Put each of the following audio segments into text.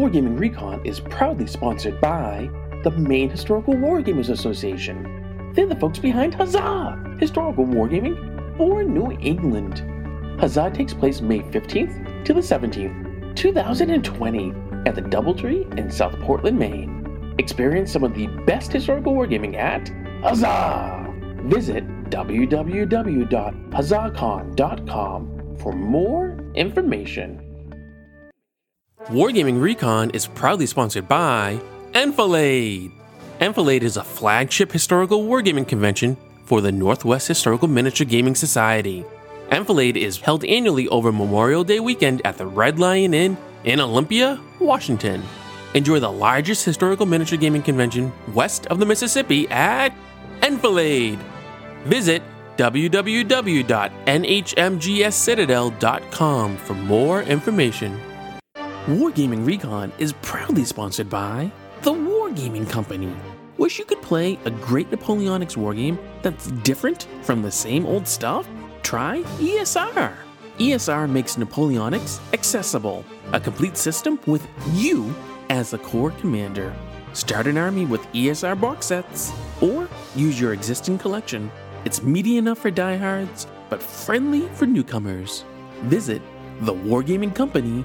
Wargaming Recon is proudly sponsored by the Maine Historical Wargamers Association. They're the folks behind Huzzah! Historical Wargaming for New England. Huzzah takes place May 15th to the 17th, 2020, at the Doubletree in South Portland, Maine. Experience some of the best historical wargaming at Huzzah! Visit www.huzzahcon.com for more information. Wargaming Recon is proudly sponsored by Enfilade. Enfilade is a flagship historical wargaming convention for the Northwest Historical Miniature Gaming Society. Enfilade is held annually over Memorial Day weekend at the Red Lion Inn in Olympia, Washington. Enjoy the largest historical miniature gaming convention west of the Mississippi at Enfilade. Visit www.nhmgscitadel.com for more information. Wargaming Recon is proudly sponsored by the Wargaming Company. Wish you could play a great Napoleonics wargame that's different from the same old stuff? Try ESR. ESR makes Napoleonics accessible, a complete system with you as a corps commander. Start an army with ESR box sets, or use your existing collection. It's meaty enough for diehards, but friendly for newcomers. Visit thewargamingcompany.com.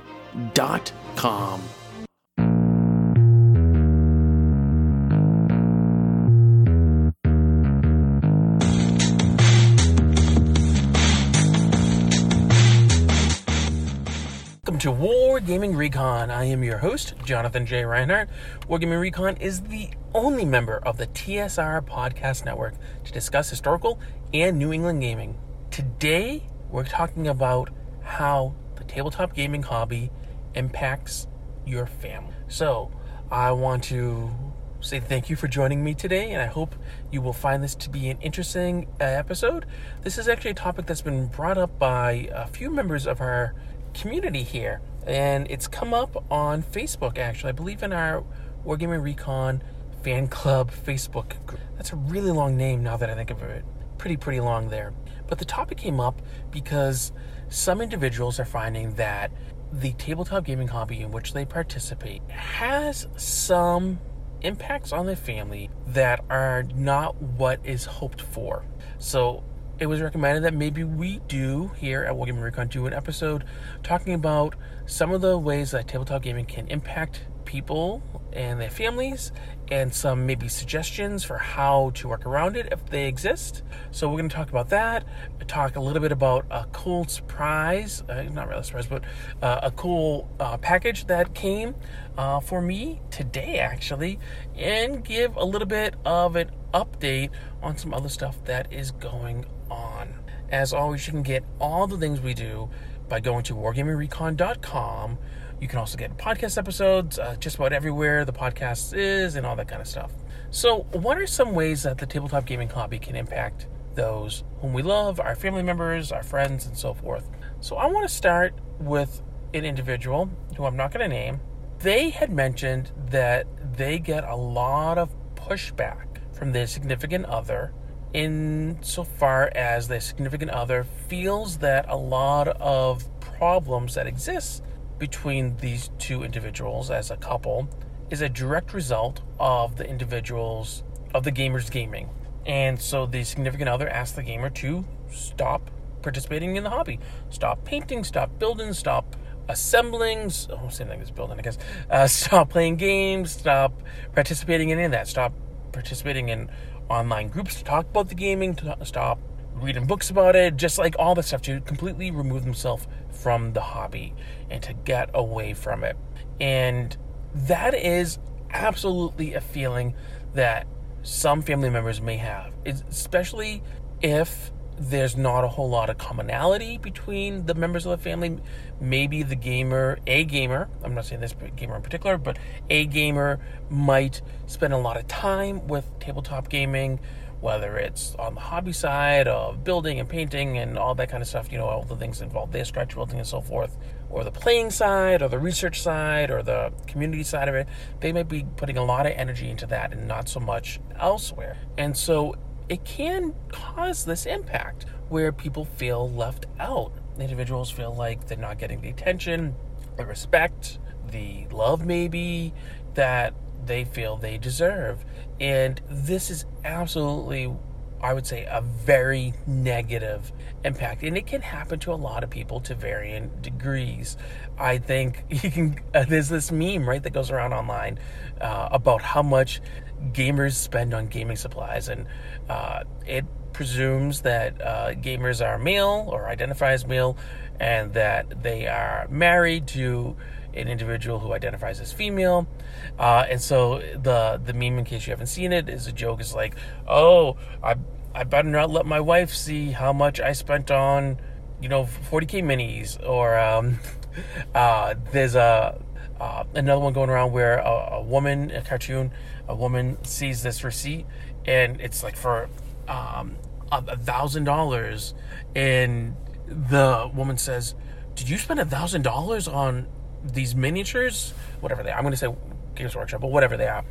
Welcome to War Gaming Recon. I am your host, Jonathan J. Reinhardt. War Gaming Recon is the only member of the TSR Podcast Network to discuss historical and New England gaming. Today, we're talking about how the tabletop gaming hobby impacts your family. So, I want to say thank you for joining me today, and I hope you will find this to be an interesting uh, episode. This is actually a topic that's been brought up by a few members of our community here, and it's come up on Facebook actually. I believe in our Wargaming Recon fan club Facebook group. That's a really long name now that I think of it. Pretty, pretty long there. But the topic came up because some individuals are finding that the tabletop gaming hobby in which they participate has some impacts on the family that are not what is hoped for. So it was recommended that maybe we do here at Wargaming Recon do an episode talking about some of the ways that tabletop gaming can impact people and their families and some maybe suggestions for how to work around it if they exist. So we're going to talk about that, talk a little bit about a cool surprise, uh, not really a surprise, but uh, a cool uh, package that came uh, for me today actually, and give a little bit of an update on some other stuff that is going on. As always, you can get all the things we do by going to wargamingrecon.com. You can also get podcast episodes uh, just about everywhere the podcast is and all that kind of stuff. So, what are some ways that the tabletop gaming hobby can impact those whom we love, our family members, our friends, and so forth? So, I want to start with an individual who I'm not going to name. They had mentioned that they get a lot of pushback from their significant other insofar as their significant other feels that a lot of problems that exist between these two individuals as a couple is a direct result of the individuals of the gamer's gaming. And so the significant other asks the gamer to stop participating in the hobby, stop painting, stop building, stop assembling. Oh, same thing as building, I guess. Uh, stop playing games, stop participating in any of that, stop participating in online groups to talk about the gaming, to stop reading books about it, just like all that stuff, to completely remove themselves from the hobby and to get away from it. And that is absolutely a feeling that some family members may have, especially if there's not a whole lot of commonality between the members of the family. Maybe the gamer, a gamer, I'm not saying this gamer in particular, but a gamer might spend a lot of time with tabletop gaming, whether it's on the hobby side of building and painting and all that kind of stuff, you know, all the things involved there, scratch building and so forth, or the playing side, or the research side, or the community side of it. They might be putting a lot of energy into that and not so much elsewhere. And so it can cause this impact where people feel left out. Individuals feel like they're not getting the attention, the respect, the love maybe that they feel they deserve. And this is absolutely I would say a very negative impact, and it can happen to a lot of people to varying degrees. I think you can. Uh, there's this meme right that goes around online uh, about how much gamers spend on gaming supplies, and uh, it presumes that uh, gamers are male or identify as male, and that they are married to an individual who identifies as female. Uh, and so the the meme, in case you haven't seen it, is a joke. Is like, oh, I I better not let my wife see how much I spent on, you know, 40k minis. Or um, uh, there's a uh, another one going around where a, a, woman, a cartoon, a woman sees this receipt, and it's like for um, a thousand dollars, and the woman says, "Did you spend a thousand dollars on these miniatures, whatever they are. I'm going to say Games Workshop, but whatever they are.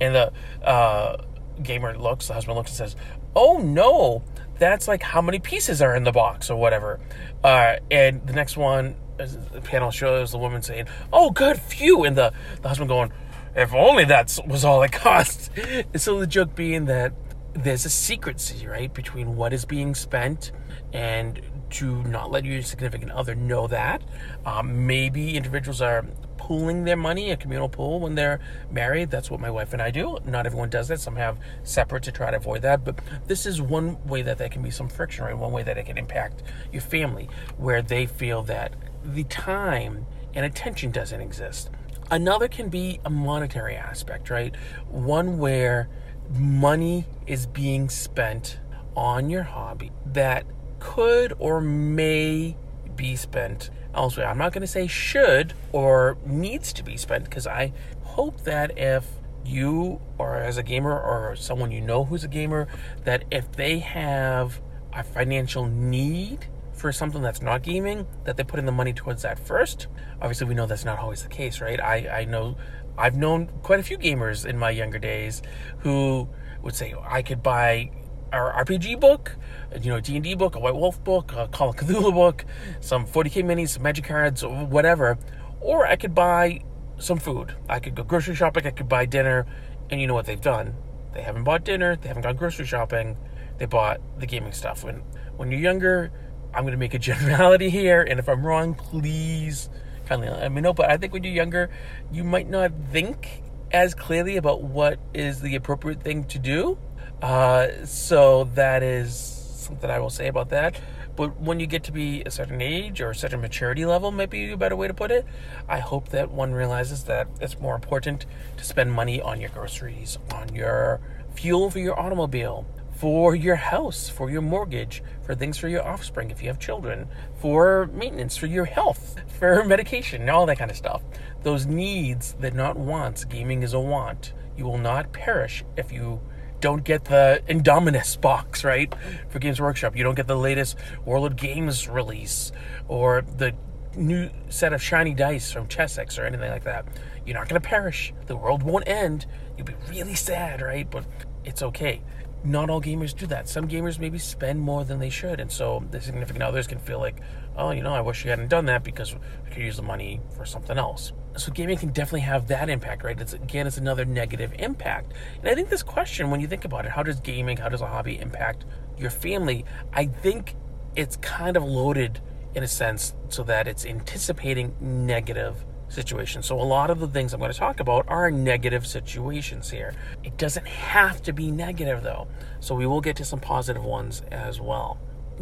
And the uh, gamer looks, the husband looks and says, "Oh no, that's like how many pieces are in the box or whatever." Uh, and the next one, the panel shows the woman saying, "Oh, good, phew," and the the husband going, "If only that was all it cost." So the joke being that there's a secrecy, right, between what is being spent and to not let your significant other know that. Um, maybe individuals are pooling their money, a communal pool, when they're married. That's what my wife and I do. Not everyone does that. Some have separate to try to avoid that. But this is one way that there can be some friction, right? One way that it can impact your family, where they feel that the time and attention doesn't exist. Another can be a monetary aspect, right? One where money is being spent on your hobby that could or may be spent elsewhere. I'm not going to say should or needs to be spent because I hope that if you or as a gamer or someone you know who's a gamer that if they have a financial need for something that's not gaming that they put in the money towards that first obviously we know that's not always the case right i i know i've known quite a few gamers in my younger days who would say oh, i could buy our RPG book, you know, D and D book, a White Wolf book, a Call of Cthulhu book, some 40k minis, some Magic cards, whatever, or I could buy some food. I could go grocery shopping. I could buy dinner, and you know what they've done? They haven't bought dinner. They haven't gone grocery shopping. They bought the gaming stuff. When when you're younger, I'm going to make a generality here, and if I'm wrong, please kindly let me know. But I think when you're younger, you might not think as clearly about what is the appropriate thing to do uh, so that is something I will say about that. But when you get to be a certain age or a certain maturity level, might be a better way to put it. I hope that one realizes that it's more important to spend money on your groceries, on your fuel for your automobile, for your house, for your mortgage, for things for your offspring if you have children, for maintenance, for your health, for medication, all that kind of stuff. Those needs that not wants, gaming is a want. You will not perish if you don't get the Indomitus box, right? For Games Workshop. You don't get the latest Warlord Games release or the new set of shiny dice from Chessex or anything like that. You're not going to perish. The world won't end. You'll be really sad, right? But it's okay. Not all gamers do that. Some gamers maybe spend more than they should, and so the significant others can feel like, oh, you know, I wish you hadn't done that because we could use the money for something else so gaming can definitely have that impact, right? It's again, it's another negative impact. And I think this question, when you think about it, how does gaming, how does a hobby impact your family? I think it's kind of loaded in a sense so that it's anticipating negative situations. So a lot of the things I'm going to talk about are negative situations here. It doesn't have to be negative though. So we will get to some positive ones as well.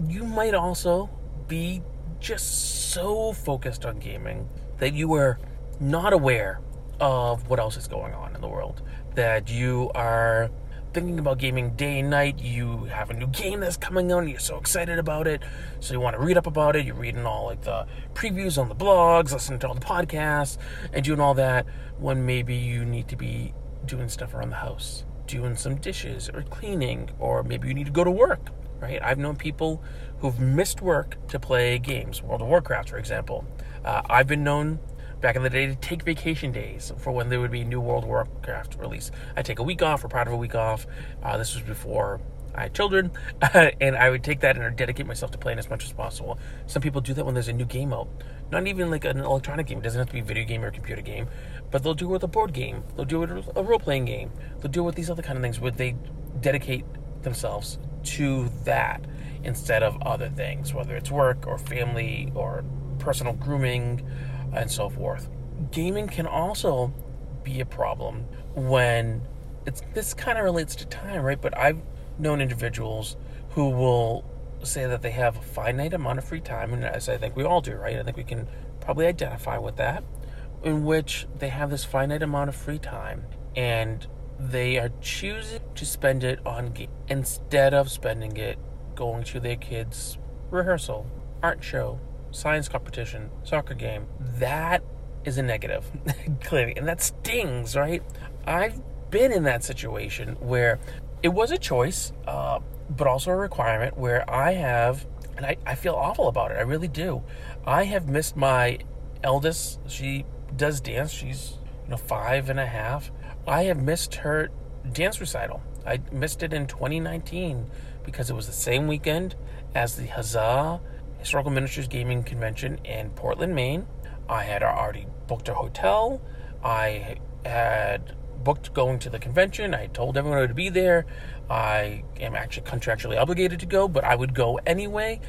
You might also be just so focused on gaming that you are not aware of what else is going on in the world. That you are thinking about gaming day and night. You have a new game that's coming out, and you're so excited about it. So you want to read up about it. You're reading all like the previews on the blogs, listening to all the podcasts, and doing all that. When maybe you need to be doing stuff around the house, doing some dishes or cleaning, or maybe you need to go to work. Right? I've known people who've missed work to play games, World of Warcraft, for example. Uh, I've been known back in the day to take vacation days for when there would be a new World of Warcraft release. I take a week off or part of a week off. Uh, this was before I had children, and I would take that and dedicate myself to playing as much as possible. Some people do that when there's a new game out. Not even like an electronic game. It doesn't have to be a video game or a computer game, but they'll do it with a board game. They'll do it with a role playing game. They'll do it with these other kind of things where they dedicate themselves to that instead of other things, whether it's work or family or personal grooming and so forth. Gaming can also be a problem when it's this kind of relates to time, right? But I've known individuals who will say that they have a finite amount of free time, and as I think we all do, right? I think we can probably identify with that, in which they have this finite amount of free time and they are choosing to spend it on instead of spending it going to their kids' rehearsal, art show, science competition, soccer game. That is a negative, clearly, and that stings, right? I've been in that situation where it was a choice, uh, but also a requirement where I have, and I, I feel awful about it. I really do. I have missed my eldest. She does dance. She's you know five and a half. I have missed her dance recital. I missed it in 2019 because it was the same weekend as the Huzzah Historical Miniatures Gaming Convention in Portland, Maine. I had already booked a hotel. I had booked going to the convention. I told everyone I would be there. I am actually contractually obligated to go, but I would go anyway.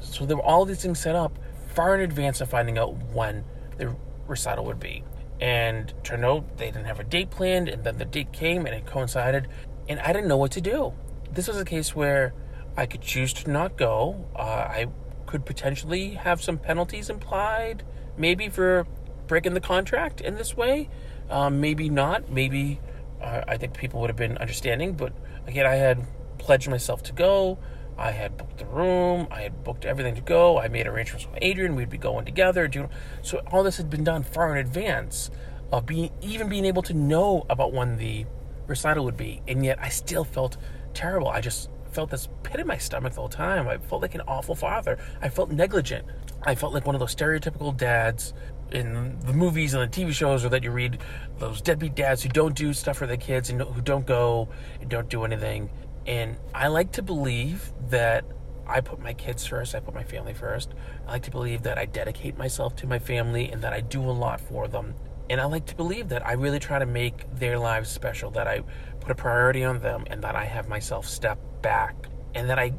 So there were all these things set up far in advance of finding out when the recital would be. And turned out they didn't have a date planned, and then the date came and it coincided, and I didn't know what to do. This was a case where I could choose to not go. Uh, I could potentially have some penalties implied, maybe for breaking the contract in this way. Um, maybe not. Maybe uh, I think people would have been understanding. But again, I had pledged myself to go. I had booked the room. I had booked everything to go. I made arrangements with Adrian. We'd be going together. Doing, so all this had been done far in advance of being even being able to know about when the recital would be. And yet I still felt terrible. I just felt this pit in my stomach the whole time. I felt like an awful father. I felt negligent. I felt like one of those stereotypical dads in the movies and the TV shows, or that you read those deadbeat dads who don't do stuff for their kids and who don't go and don't do anything. And I like to believe that I put my kids first, I put my family first. I like to believe that I dedicate myself to my family and that I do a lot for them. And I like to believe that I really try to make their lives special, that I put a priority on them, and that I have myself step back, and that I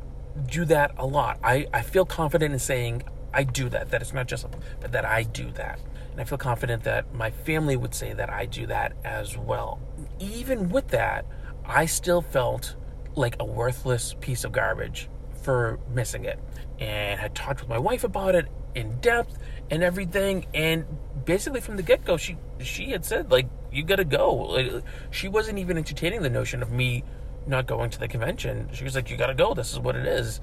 do that a lot. I, I feel confident in saying I do that, that it's not just, but that I do that. And I feel confident that my family would say that I do that as well. Even with that, I still felt like a worthless piece of garbage for missing it. And I talked with my wife about it in depth and everything. And basically from the get go, she she had said like, "You got to go." Like, she wasn't even entertaining the notion of me not going to the convention. She was like, "You got to go. This is what it is."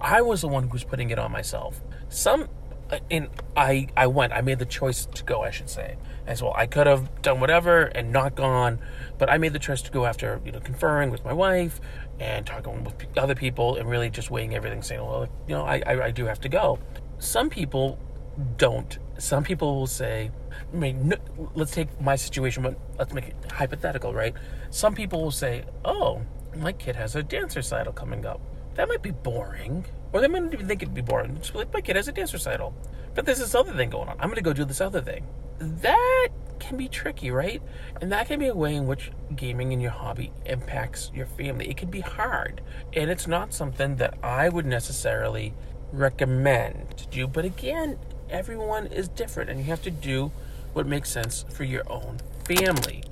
I was the one who was putting it on myself some and I I went. I made the choice to go. I should say as well. I could have done whatever and not gone, but I made the choice to go after you know conferring with my wife and talking with other people and really just weighing everything, saying, well, you know, I I, I do have to go. Some people don't. Some people will say, I mean, no, let's take my situation, but let's make it hypothetical, right? Some people will say, oh, my kid has a dance recital coming up. That might be boring or they might even think it'd be boring. Just like, my kid has a dance recital. But there's this other thing going on. I'm going to go do this other thing. That can be tricky, right? And that can be a way in which gaming and your hobby impacts your family. It can be hard. And it's not something that I would necessarily recommend to do. But again, everyone is different and you have to do what makes sense for your own family.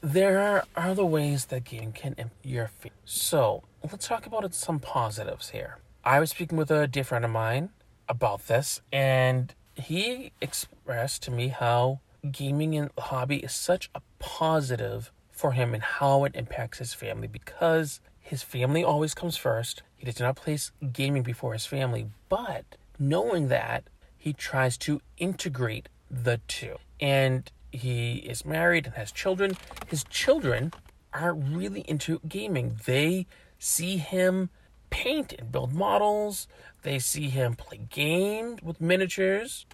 There are other ways that gaming can impact your family. So, let's talk about some positives here. I was speaking with a dear friend of mine about this, and he expressed to me how gaming and hobby is such a positive for him and how it impacts his family because his family always comes first. He does not place gaming before his family, but knowing that, he tries to integrate the two. And he is married and has children. His children are really into gaming. They see him paint and build models, they see him play games with miniatures.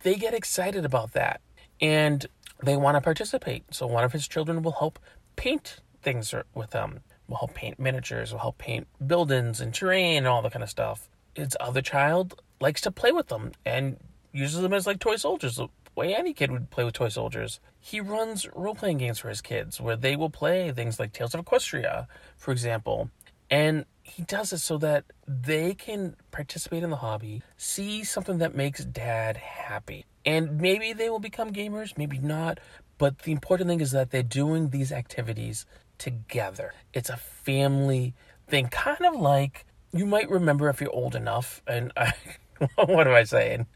They get excited about that and they want to participate. So one of his children will help paint things er, with him. will help paint miniatures, will help paint buildings and terrain and all that kind of stuff. His other child likes to play with them and uses them as like toy soldiers, way any kid would play with toy soldiers. He runs role playing games for his kids where they will play things like Tails of Equestria, for example. And he does it so that they can participate in the hobby, see something that makes dad happy. And maybe they will become gamers, maybe not. But the important thing is that they're doing these activities together. It's a family thing, kind of like you might remember if you're old enough. And I, what am I saying?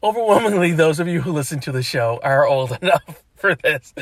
Overwhelmingly, those of you who listen to the show are old enough for this.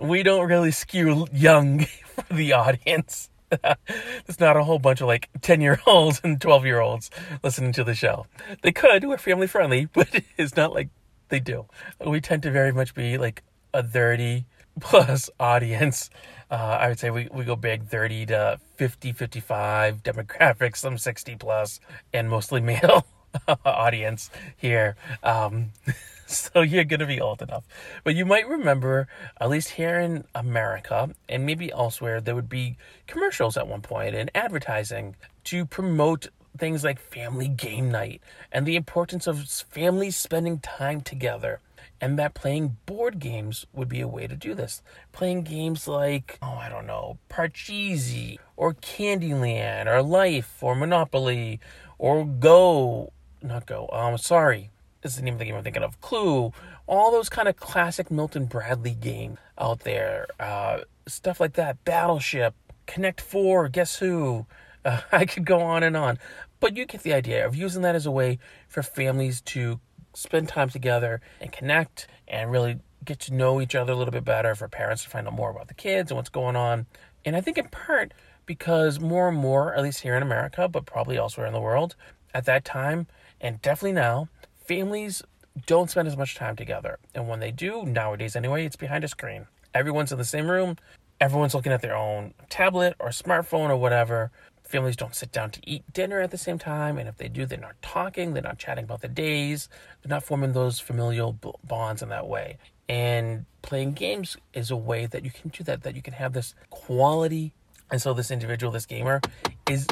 We don't really skew young for the audience. There's not a whole bunch of like 10 year olds and 12 year olds listening to the show. They could, we're family friendly, but it's not like they do. We tend to very much be like a 30 plus audience. Uh, I would say we, we go big 30 to 50, 55 demographics, some 60 plus, and mostly male audience here. Um, so you're going to be old enough. But you might remember, at least here in America and maybe elsewhere, there would be commercials at one point and advertising to promote things like family game night and the importance of families spending time together. And that playing board games would be a way to do this. Playing games like, oh, I don't know, Parcheesi or Candyland or Life or Monopoly or Go. Not Go, um, sorry, is the name of the game I'm thinking of. Clue, all those kind of classic Milton Bradley game out there, uh, stuff like that. Battleship, Connect Four, Guess Who. Uh, I could go on and on, but you get the idea of using that as a way for families to spend time together and connect and really get to know each other a little bit better. For parents to find out more about the kids and what's going on, and I think in part because more and more, at least here in America, but probably elsewhere in the world, at that time and definitely now, families don't spend as much time together. And when they do, nowadays anyway, it's behind a screen. Everyone's in the same room, everyone's looking at their own tablet or smartphone or whatever. Families don't sit down to eat dinner at the same time, and if they do, they're not talking, they're not chatting about the days, they're not forming those familial bonds in that way. And playing games is a way that you can do that, that you can have this quality. And so, this individual, this gamer, is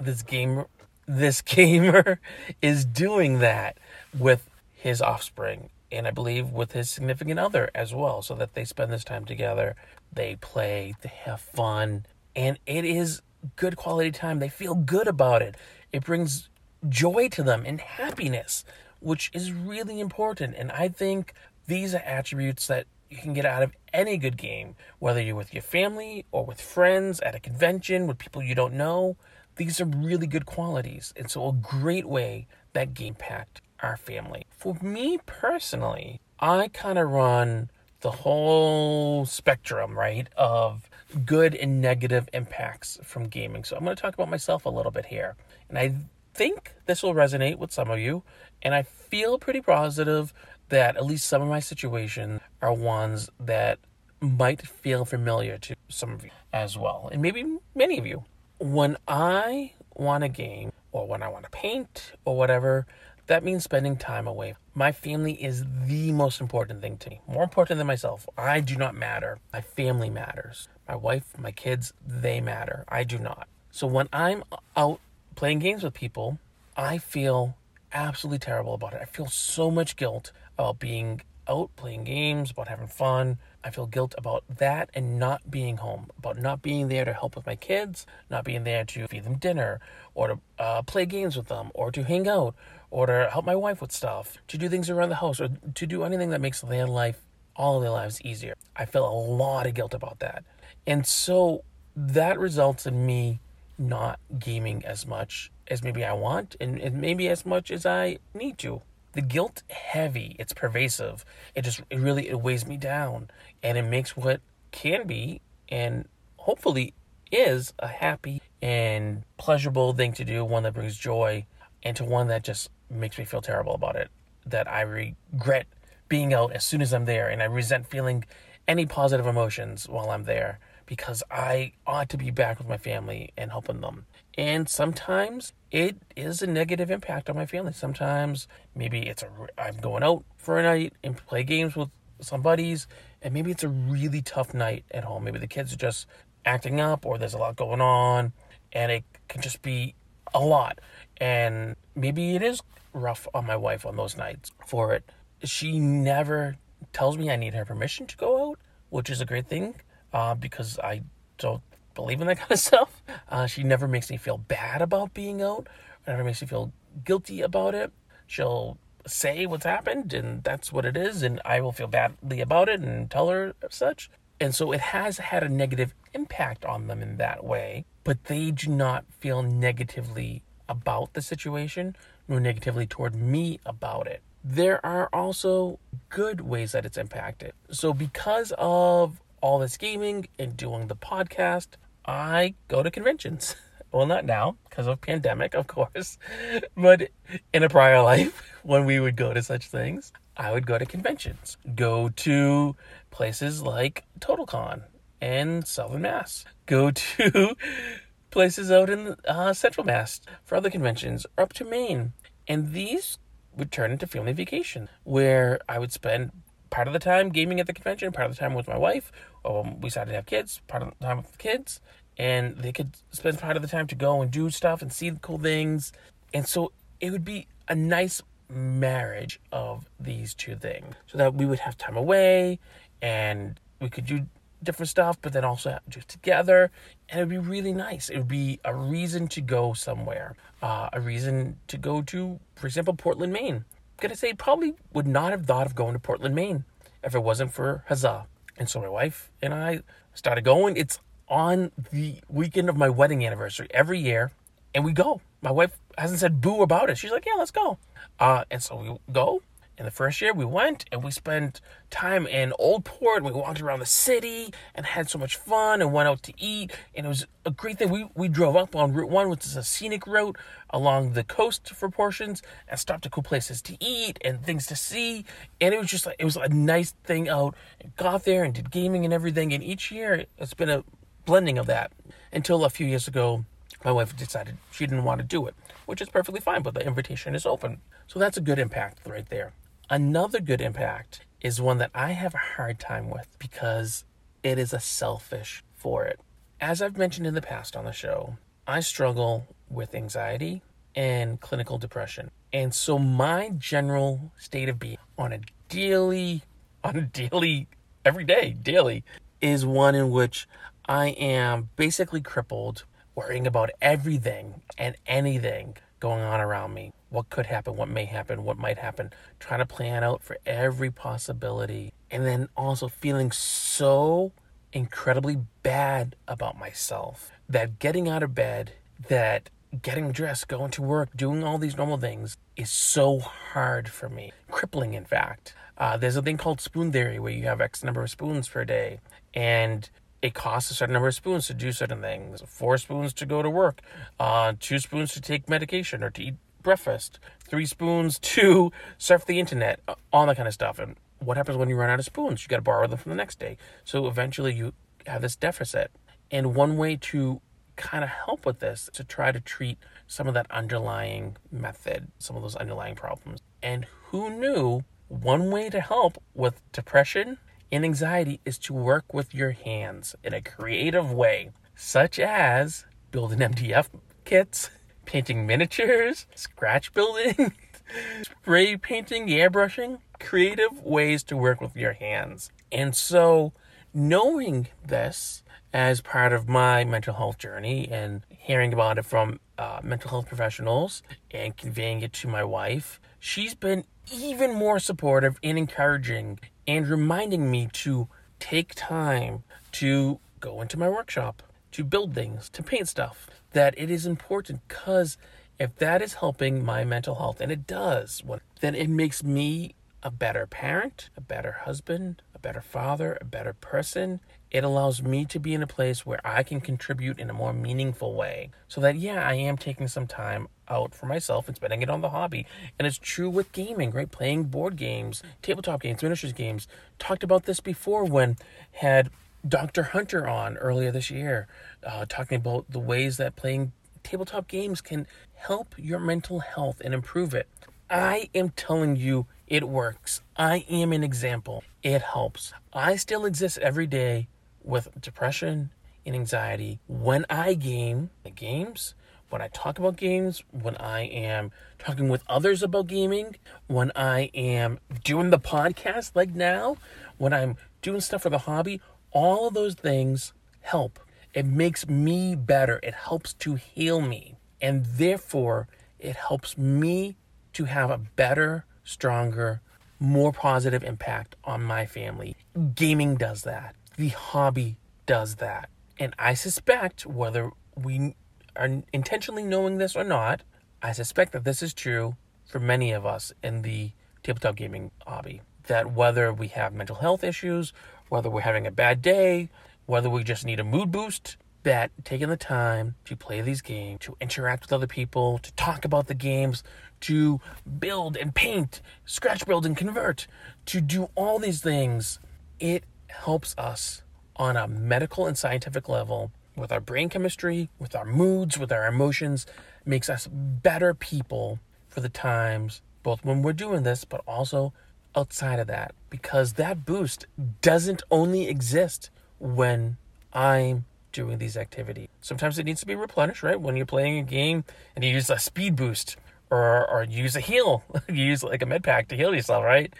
this game this gamer is doing that with his offspring and I believe with his significant other as well, so that they spend this time together, they play, they have fun, and it is good quality time. They feel good about it. It brings joy to them and happiness, which is really important. And I think these are attributes that you can get out of any good game, whether you're with your family or with friends at a convention with people you don't know. These are really good qualities. And so, a great way that game packed our family. For me personally, I kind of run the whole spectrum, right, of good and negative impacts from gaming. So, I'm going to talk about myself a little bit here. And I think this will resonate with some of you. And I feel pretty positive that at least some of my situations are ones that might feel familiar to some of you as well. And maybe many of you when I want a game or when I want to paint or whatever, that means spending time away. My family is the most important thing to me, more important than myself. I do not matter. My family matters. My wife, my kids, they matter. I do not. So when I'm out playing games with people, I feel absolutely terrible about it. I feel so much guilt about being out playing games, about having fun, I feel guilt about that and not being home, about not being there to help with my kids, not being there to feed them dinner, or to uh, play games with them, or to hang out, or to help my wife with stuff, to do things around the house, or to do anything that makes their life, all of their lives easier. I feel a lot of guilt about that. And so that results in me not gaming as much as maybe I want, and, and maybe as much as I need to the guilt heavy it's pervasive it just it really it weighs me down and it makes what can be and hopefully is a happy and pleasurable thing to do one that brings joy and to one that just makes me feel terrible about it that i regret being out as soon as i'm there and i resent feeling any positive emotions while i'm there because i ought to be back with my family and helping them and sometimes it is a negative impact on my family. Sometimes maybe it's a I'm going out for a night and play games with some buddies, and maybe it's a really tough night at home. Maybe the kids are just acting up, or there's a lot going on, and it can just be a lot. And maybe it is rough on my wife on those nights for it. She never tells me I need her permission to go out, which is a great thing uh, because I don't believe in that kind of stuff. Uh, she never makes me feel bad about being out, never makes me feel guilty about it. She'll say what's happened, and that's what it is, and I will feel badly about it and tell her such. And so it has had a negative impact on them in that way, but they do not feel negatively about the situation nor negatively toward me about it. There are also good ways that it's impacted. So, because of all this gaming and doing the podcast, I go to conventions. Well, not now because of pandemic, of course, but in a prior life when we would go to such things, I would go to conventions, go to places like TotalCon and Southern Mass, go to places out in uh, Central Mass for other conventions, or up to Maine, and these would turn into family vacation where I would spend part of the time gaming at the convention, part of the time with my wife. Um, we started to have kids, part of the time with the kids, and they could spend part of the time to go and do stuff and see the cool things. And so it would be a nice marriage of these two things so that we would have time away and we could do different stuff, but then also do it together. And it would be really nice. It would be a reason to go somewhere, uh, a reason to go to, for example, Portland, Maine. I'm to say probably would not have thought of going to Portland, Maine if it wasn't for Huzzah. And so my wife and I started going. It's on the weekend of my wedding anniversary every year, and we go. My wife hasn't said boo about it. She's like, yeah, let's go. Uh, and so we go. In the first year, we went and we spent time in Old Port. We walked around the city and had so much fun and went out to eat. And it was a great thing. We, we drove up on Route 1, which is a scenic route along the coast for portions, and stopped at cool places to eat and things to see. And it was just like, it was a nice thing out. And got there and did gaming and everything. And each year, it's been a blending of that until a few years ago my wife decided she didn't want to do it which is perfectly fine but the invitation is open. So that's a good impact right there. Another good impact is one that i have a hard time with because it is a selfish for it. As i've mentioned in the past on the show i struggle with anxiety and clinical depression. And so my general state of being on a daily on a daily every day daily is one in which I am basically crippled, worrying about everything and anything going on around me. What could happen, what may happen, what might happen, trying to plan out for every possibility. And then also feeling so incredibly bad about myself that getting out of bed, that getting dressed, going to work, doing all these normal things is so hard for me. Crippling, in fact. Uh, there's a thing called spoon theory where you have X number of spoons per day. And it costs a certain number of spoons to do certain things. Four spoons to go to work, uh, two spoons to take medication or to eat breakfast, three spoons to surf the internet, uh, all that kind of stuff. And what happens when you run out of spoons? You got to borrow them from the next day. So eventually you have this deficit. And one way to kind of help with this to try to treat some of that underlying method, some of those underlying problems. And who knew one way to help with depression in anxiety is to work with your hands in a creative way, such as building MDF kits, painting miniatures, scratch building, spray painting, airbrushing, creative ways to work with your hands. And so, knowing this as part of my mental health journey and hearing about it from uh, mental health professionals and conveying it to my wife, she's been even more supportive and encouraging and reminding me to take time to go into my workshop, to build things, to paint stuff. That it is important because if that is helping my mental health, and it does, then it makes me a better parent, a better husband, a better father, a better person. It allows me to be in a place where I can contribute in a more meaningful way. So that, yeah, I am taking some time out for myself and spending it on the hobby. And it's true with gaming, right? Playing board games, tabletop games, miniatures games. Talked about this before when had Dr. Hunter on earlier this year, uh, talking about the ways that playing tabletop games can help your mental health and improve it. I am telling you, It works. I am an example. It helps. I still exist every day with depression and anxiety when I game the games, when I talk about games, when I am talking with others about gaming, when I am doing the podcast like now, when I'm doing stuff for the hobby, all of those things help. It makes me better. It helps to heal me. And therefore, it helps me to have a better, stronger, more positive impact on my family. Gaming does that. The hobby does that. And I suspect, whether we are intentionally knowing this or not, I suspect that this is true for many of us in the tabletop gaming hobby. That whether we have mental health issues, whether we're having a bad day, whether we just need a mood boost, that taking the time to play these games, to interact with other people, to talk about the games, to build and paint, scratch build and convert, to do all these things, it helps us on a medical and scientific level with our brain chemistry, with our moods, with our emotions, makes us better people for the times, both when we're doing this, but also outside of that. Because that boost doesn't only exist when I'm doing these activities. Sometimes it needs to be replenished, right? When you're playing a game and you use a speed boost or, or use a heal, you use like a med pack to heal yourself, right?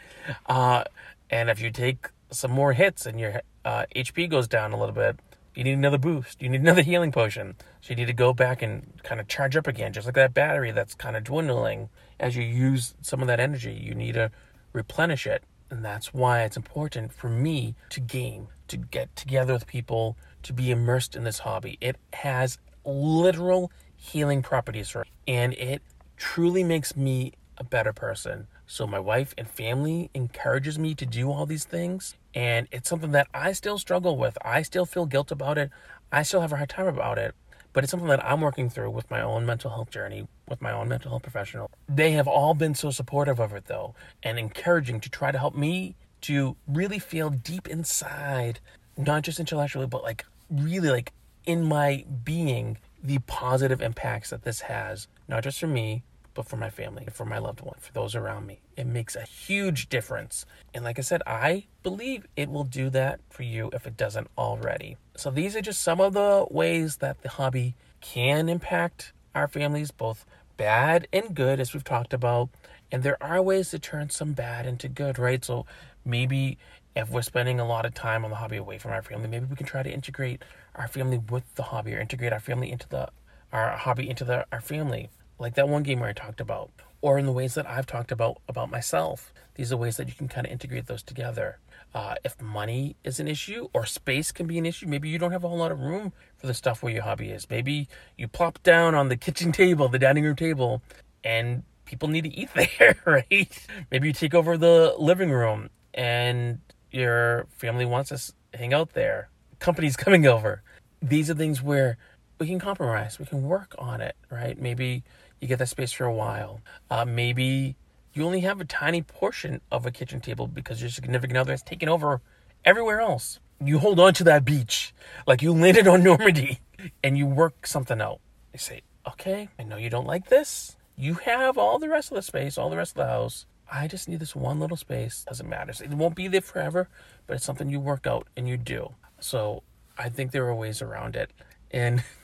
Uh, and if you take some more hits and your uh, HP goes down a little bit, you need another boost. You need another healing potion. So you need to go back and kind of charge up again, just like that battery that's kind of dwindling as you use some of that energy. You need to replenish it. And that's why it's important for me to game, to get together with people, to be immersed in this hobby. It has literal healing properties for me, and it truly makes me a better person. So my wife and family encourages me to do all these things, and it's something that I still struggle with. I still feel guilt about it. I still have a hard time about it, but it's something that I'm working through with my own mental health journey, with my own mental health professional. They have all been so supportive of it though, and encouraging to try to help me to really feel deep inside, not just intellectually, but like really like in my being the positive impacts that this has, not just for me, but for my family, for my loved one, for those around me. It makes a huge difference. And like I said, I believe it will do that for you if it doesn't already. So these are just some of the ways that the hobby can impact our families, both bad and good, as we've talked about. And there are ways to turn some bad into good, right? So maybe if we're spending a lot of time on the hobby away from our family, maybe we can try to integrate our family with the hobby or integrate our family into the our hobby into the our family. Like that one game where I talked about, or in the ways that I've talked about about myself. These are ways that you can kind of integrate those together. Uh, if money is an issue or space can be an issue, maybe you don't have a whole lot of room for the stuff where your hobby is. Maybe you plop down on the kitchen table, the dining room table, and people need to eat there, right? Maybe you take over the living room and your family wants to hang out there. Company's coming over. These are things where we can compromise. We can work on it, right? Maybe you get that space for a while. Uh, maybe you only have a tiny portion of a kitchen table because your significant other has taken over everywhere else. You hold on to that beach like you landed on Normandy and you work something out. You say, okay, I know you don't like this. You have all the rest of the space, all the rest of the house. I just need this one little space. Doesn't matter. It won't be there forever, but it's something you work out and you do. So I think there are ways around it. And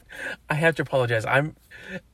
I have to apologize. I'm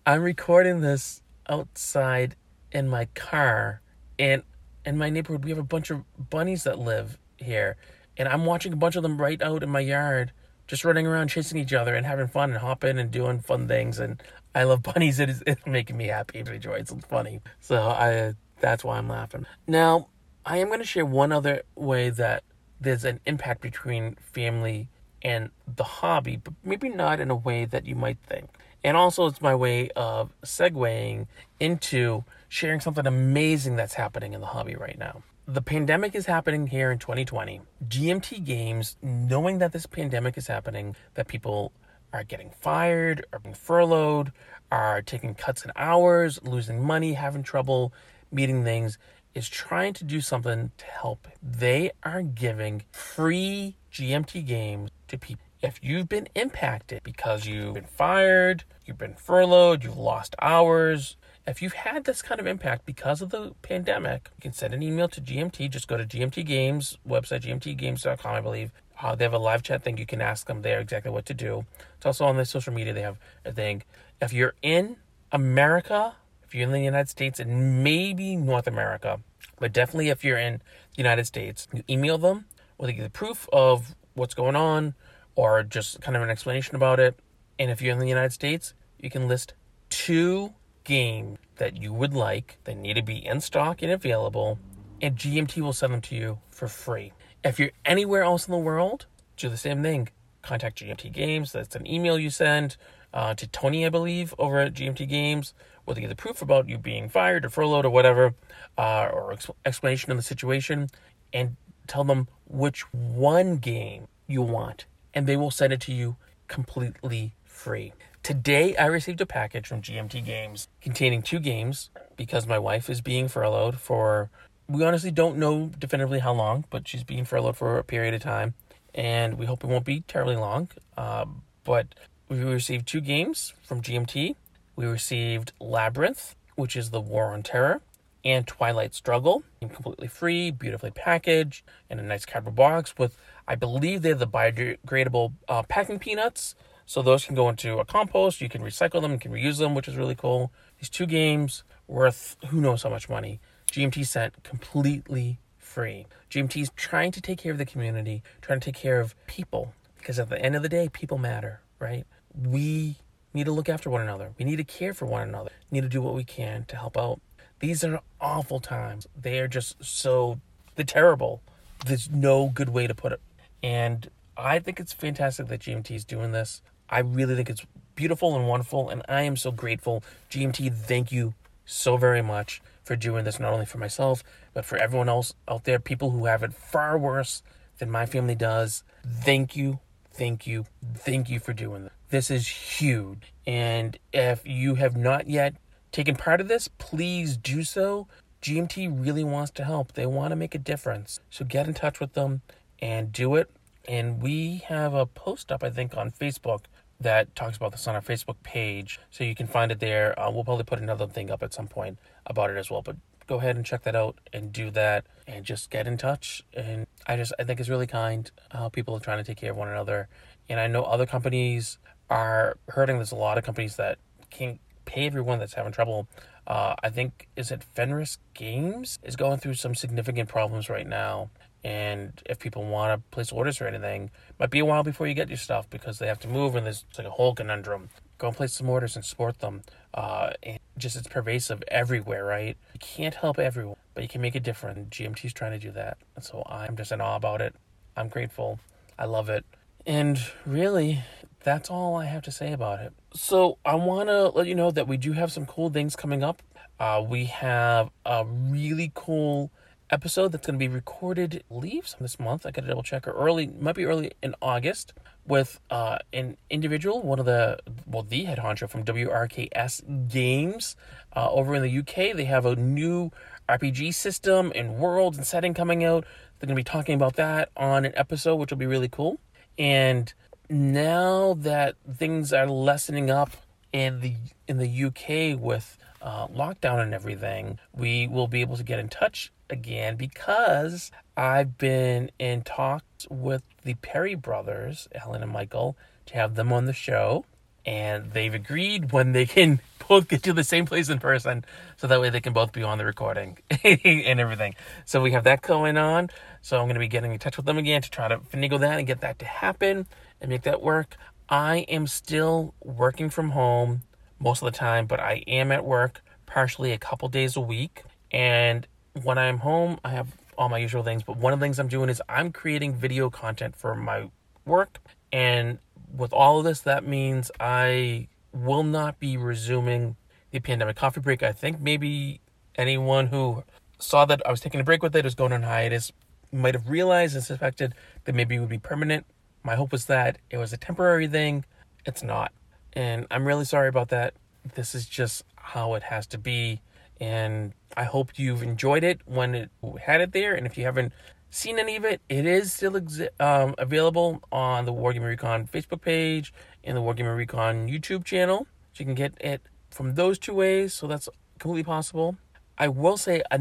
I'm recording this outside in my car and in my neighborhood we have a bunch of bunnies that live here. And I'm watching a bunch of them right out in my yard just running around chasing each other and having fun and hopping and doing fun things. And I love bunnies. It is it's making me happy and joy it's funny. So I that's why I'm laughing. Now, I am going to share one other way that there's an impact between family and the hobby, but maybe not in a way that you might think. And also, it's my way of segueing into sharing something amazing that's happening in the hobby right now. The pandemic is happening here in 2020. GMT Games, knowing that this pandemic is happening, that people are getting fired, are being furloughed, are taking cuts in hours, losing money, having trouble meeting things is trying to do something to help. They are giving free GMT games people. If you've been impacted because you've been fired, you've been furloughed, you've lost hours, if you've had this kind of impact because of the pandemic, you can send an email to GMT. Just go to GMT Games website, gmtgames.com, I believe. Uh, they have a live chat thing. You can ask them there exactly what to do. It's also on their social media. They have a thing. If you're in America, if you're in the United States, and maybe North America, but definitely if you're in the United States, you email them with either proof of what's going on or just kind of an explanation about it. And if you're in the United States, you can list two games that you would like that need to be in stock and available, and GMT will send them to you for free. If you're anywhere else in the world, do the same thing. Contact GMT Games. That's an email you send uh, to Tony, I believe, over at GMT Games, with either proof about you being fired or furloughed or whatever, uh, or ex- explanation of the situation, and tell them which one game you want, and they will send it to you completely free. Today, I received a package from GMT Games containing two games because my wife is being furloughed for, we honestly don't know definitively how long, but she's being furloughed for a period of time. And we hope it won't be terribly long. Uh, but we received two games from GMT. We received Labyrinth, which is the War on Terror, and Twilight Struggle, completely free, beautifully packaged, in a nice cardboard box with, I believe they have the biodegradable uh, packing peanuts so those can go into a compost. You can recycle them, you can reuse them, which is really cool. These two games worth who knows how much money. GMT sent completely free. GMT is trying to take care of the community, trying to take care of people, because at the end of the day, people matter, right? We need to look after one another. We need to care for one another. We need to do what we can to help out. These are awful times. They are just so they're terrible. There's no good way to put it. And I think it's fantastic that GMT is doing this. I really think it's beautiful and wonderful, and I am so grateful. GMT, thank you so very much for doing this, not only for myself, but for everyone else out there, people who have it far worse than my family does. Thank you, thank you, thank you for doing this. This is huge. And if you have not yet taken part of this, please do so. GMT really wants to help. They want to make a difference. So get in touch with them and do it. And we have a post up, I think, on Facebook that talks about this on our Facebook page, so you can find it there. Uh, we'll probably put another thing up at some point about it as well. But go ahead and check that out and do that, and just get in touch. And I just I think it's really kind how people are trying to take care of one another. And I know other companies are hurting. There's a lot of companies that can't pay everyone that's having trouble. Uh, I think is it Fenris Games is going through some significant problems right now, and if people want to place orders or anything, might be a while before you get your stuff because they have to move and there's like a whole conundrum. Go and place some orders and support them. Uh, and just it's pervasive everywhere, right? You can't help everyone, but you can make a difference. GMT's trying to do that. So I'm just in awe about it. I'm grateful. I love it. And really, that's all I have to say about it. So I want to let you know that we do have some cool things coming up. Uh, we have a really cool episode that's going to be recorded, leaves this month. I got to double check, or early, might be early in August, with uh, an individual, one of the, well, the head honcho from WRKS Games uh, over in the UK. They have a new RPG system and world and setting coming out. They're going to be talking about that on an episode, which will be really cool. And now that things are lessening up in the in the UK with uh, lockdown and everything, we will be able to get in touch again because I've been in talks with the Perry brothers, Alan and Michael, to have them on the show. And they've agreed when they can both get to the same place in person, so that way they can both be on the recording and everything. So we have that going on. So I'm going to be getting in touch with them again to try to finagle that and get that to happen and make that work. I am still working from home most of the time, but I am at work partially a couple days a week. And when I'm home, I have all my usual things, but one of the things I'm doing is I'm creating video content for my work. And with all of this, that means I will not be resuming the pandemic coffee break. I think maybe anyone who saw that I was taking a break with it was going on hiatus might have realized and suspected that maybe it would be permanent. My hope was that it was a temporary thing. It's not. And I'm really sorry about that. This is just how it has to be and I hope you've enjoyed it when it had it there. And if you haven't seen any of it, it is still exi- um, available on the Wargaming Recon Facebook page and the Wargaming Recon YouTube channel. So you can get it from those two ways. So that's completely possible. I will say a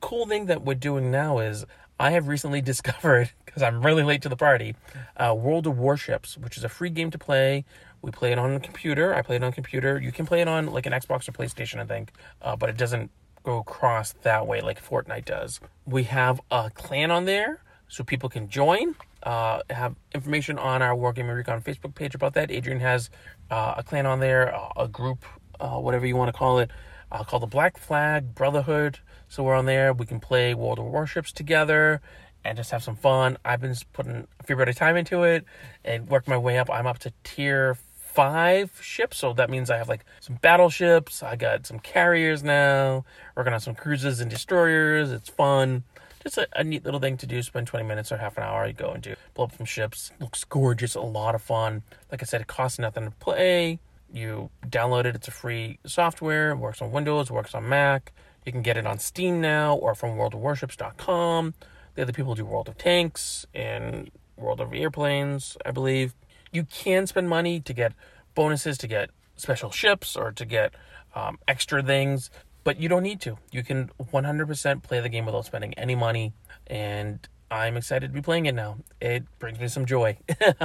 cool thing that we're doing now is I have recently discovered, because I'm really late to the party, uh, World of Warships, which is a free game to play. We play it on the computer. I play it on computer. You can play it on like an Xbox or PlayStation, I think, uh, but it doesn't go across that way like Fortnite does. We have a clan on there so people can join. Uh, have information on our Wargaming Recon Facebook page about that. Adrian has uh, a clan on there, a group, uh, whatever you want to call it, uh, called the Black Flag Brotherhood. So we're on there. We can play World of Warships together and just have some fun. I've been putting a fair bit of time into it and worked my way up. I'm up to tier five ships, so that means I have like some battleships. I got some carriers now. Working on some cruisers and destroyers. It's fun. Just a, a neat little thing to do. Spend 20 minutes or half an hour. You go and do blow up some ships. Looks gorgeous. A lot of fun. Like I said, it costs nothing to play. You download it. It's a free software. It works on Windows. Works on Mac. You can get it on Steam now or from WorldOfWarships.com. The other people do World of Tanks and World of Airplanes, I believe. You can spend money to get bonuses, to get special ships, or to get um, extra things, but you don't need to. You can 100% play the game without spending any money, and I'm excited to be playing it now. It brings me some joy,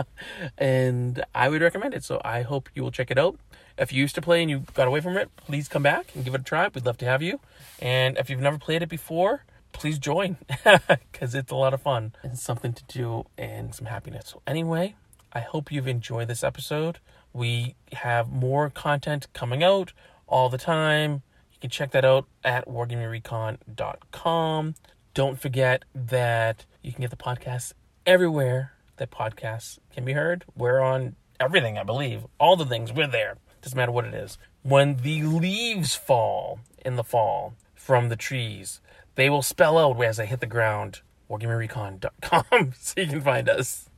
and I would recommend it. So I hope you will check it out. If you used to play and you got away from it, please come back and give it a try. We'd love to have you. And if you've never played it before, please join because it's a lot of fun and something to do and some happiness. So anyway, I hope you've enjoyed this episode. We have more content coming out all the time. You can check that out at wargamingrecon.com. Don't forget that you can get the podcast everywhere that podcasts can be heard. We're on everything, I believe. All the things, we're there. Doesn't matter what it is. When the leaves fall in the fall from the trees, they will spell out as they hit the ground wargamingrecon.com so you can find us.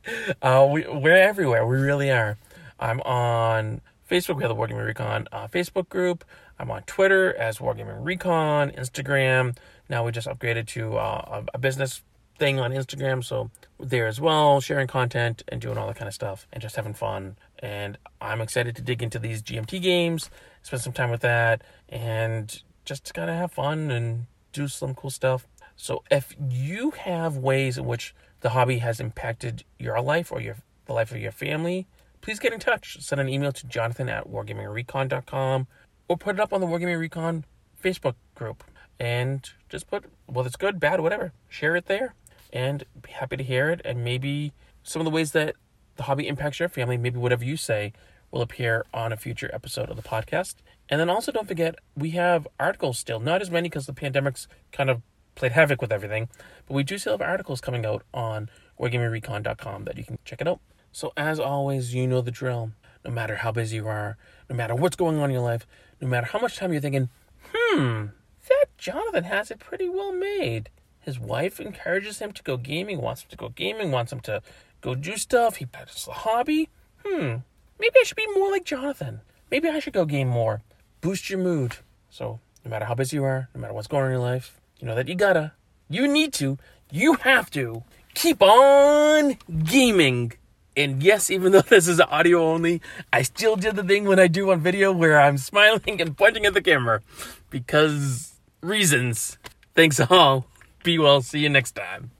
Uh, we, we're everywhere. We really are. I'm on Facebook. We have the Wargaming Recon uh, Facebook group. I'm on Twitter as Wargaming Recon. Instagram. Now we just upgraded to uh, a, a business thing on Instagram, so there as well, sharing content and doing all that kind of stuff and just having fun. And I'm excited to dig into these GMT games, spend some time with that, and just kind of have fun and do some cool stuff. So if you have ways in which the hobby has impacted your life or your the life of your family, please get in touch. Send an email to jonathan at wargamingrecon.com or put it up on the Wargaming Recon Facebook group and just put whether it's good, bad, whatever. Share it there and be happy to hear it. And maybe some of the ways that the hobby impacts your family, maybe whatever you say, will appear on a future episode of the podcast. And then also don't forget, we have articles still, not as many because the pandemic's kind of played havoc with everything, but we do still have articles coming out on wargamingrecon.com that you can check it out. So as always, you know the drill. No matter how busy you are, no matter what's going on in your life, no matter how much time you're thinking, hmm, that Jonathan has it pretty well made. His wife encourages him to go gaming, wants him to go gaming, wants him to go do stuff. He has a hobby. Hmm, maybe I should be more like Jonathan. Maybe I should go game more. Boost your mood. So, no matter how busy you are, no matter what's going on in your life, you know that you gotta, you need to, you have to keep on gaming. And yes, even though this is audio only, I still did the thing when I do on video where I'm smiling and pointing at the camera because reasons. Thanks all. Be well. See you next time.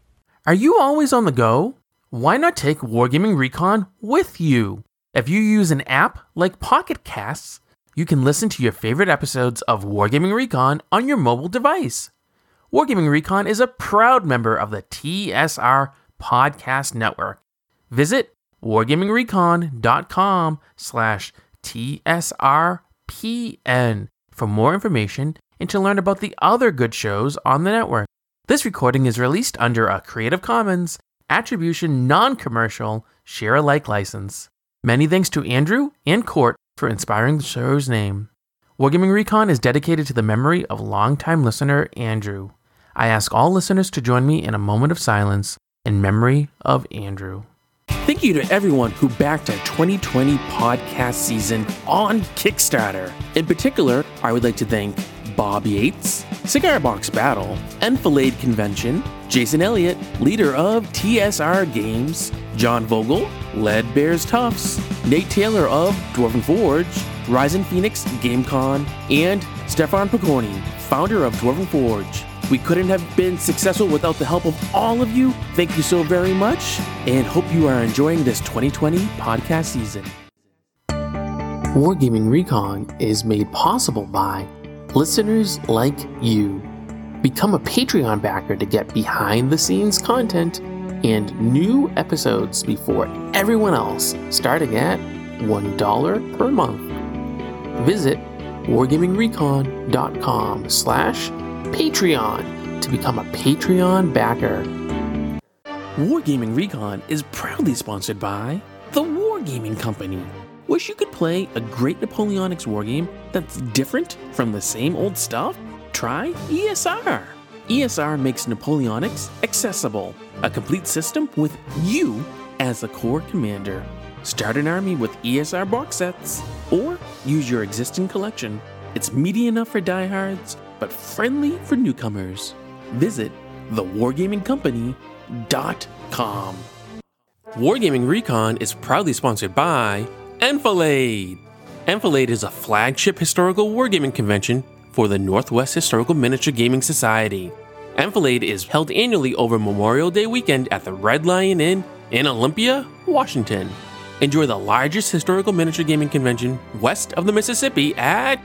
Are you always on the go? Why not take Wargaming Recon with you? If you use an app like Pocket Casts, you can listen to your favorite episodes of Wargaming Recon on your mobile device. Wargaming Recon is a proud member of the TSR Podcast Network. Visit wargamingrecon.com slash TSRPN for more information and to learn about the other good shows on the network. This recording is released under a Creative Commons Attribution Non-Commercial Share-alike license. Many thanks to Andrew and Court for inspiring the show's name. Wargaming Recon is dedicated to the memory of longtime listener Andrew. I ask all listeners to join me in a moment of silence in memory of Andrew. Thank you to everyone who backed our 2020 podcast season on Kickstarter. In particular, I would like to thank Bob Yates, Cigar Box Battle, Enfilade Convention, Jason Elliott, leader of TSR Games, John Vogel, Lead Bears Tufts, Nate Taylor of Dwarven Forge, Ryzen Phoenix, GameCon, and Stefan Pokorny, founder of Dwarven Forge. We couldn't have been successful without the help of all of you. Thank you so very much, and hope you are enjoying this 2020 podcast season. Wargaming Recon is made possible by listeners like you. Become a Patreon backer to get behind the scenes content and new episodes before everyone else, starting at $1 per month. Visit wargamingrecon.com slash Patreon to become a Patreon backer. Wargaming Recon is proudly sponsored by the Wargaming Company. Wish you could play a great Napoleonics wargame that's different from the same old stuff? Try ESR. ESR makes Napoleonics accessible, a complete system with you as a corps commander. Start an army with ESR box sets, or use your existing collection. It's meaty enough for diehards, but friendly for newcomers. Visit thewargamingcompany.com. Wargaming Recon is proudly sponsored by Enfilade. Enfilade is a flagship historical wargaming convention for the Northwest Historical Miniature Gaming Society. Enfilade is held annually over Memorial Day weekend at the Red Lion Inn in Olympia, Washington. Enjoy the largest historical miniature gaming convention west of the Mississippi at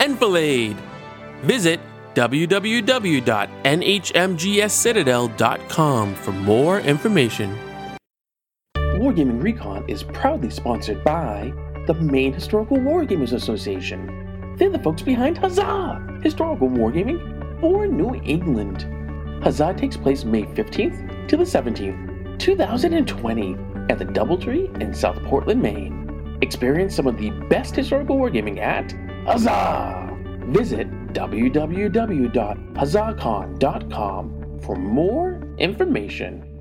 Enfilade. Visit www.nhmgscitadel.com for more information. Wargaming Recon is proudly sponsored by the Maine Historical Wargamers Association. They're the folks behind Huzzah! Historical Wargaming for New England. Huzzah takes place May 15th to the 17th, 2020, at the Doubletree in South Portland, Maine. Experience some of the best historical wargaming at Huzzah! Visit www.huzzahcon.com for more information.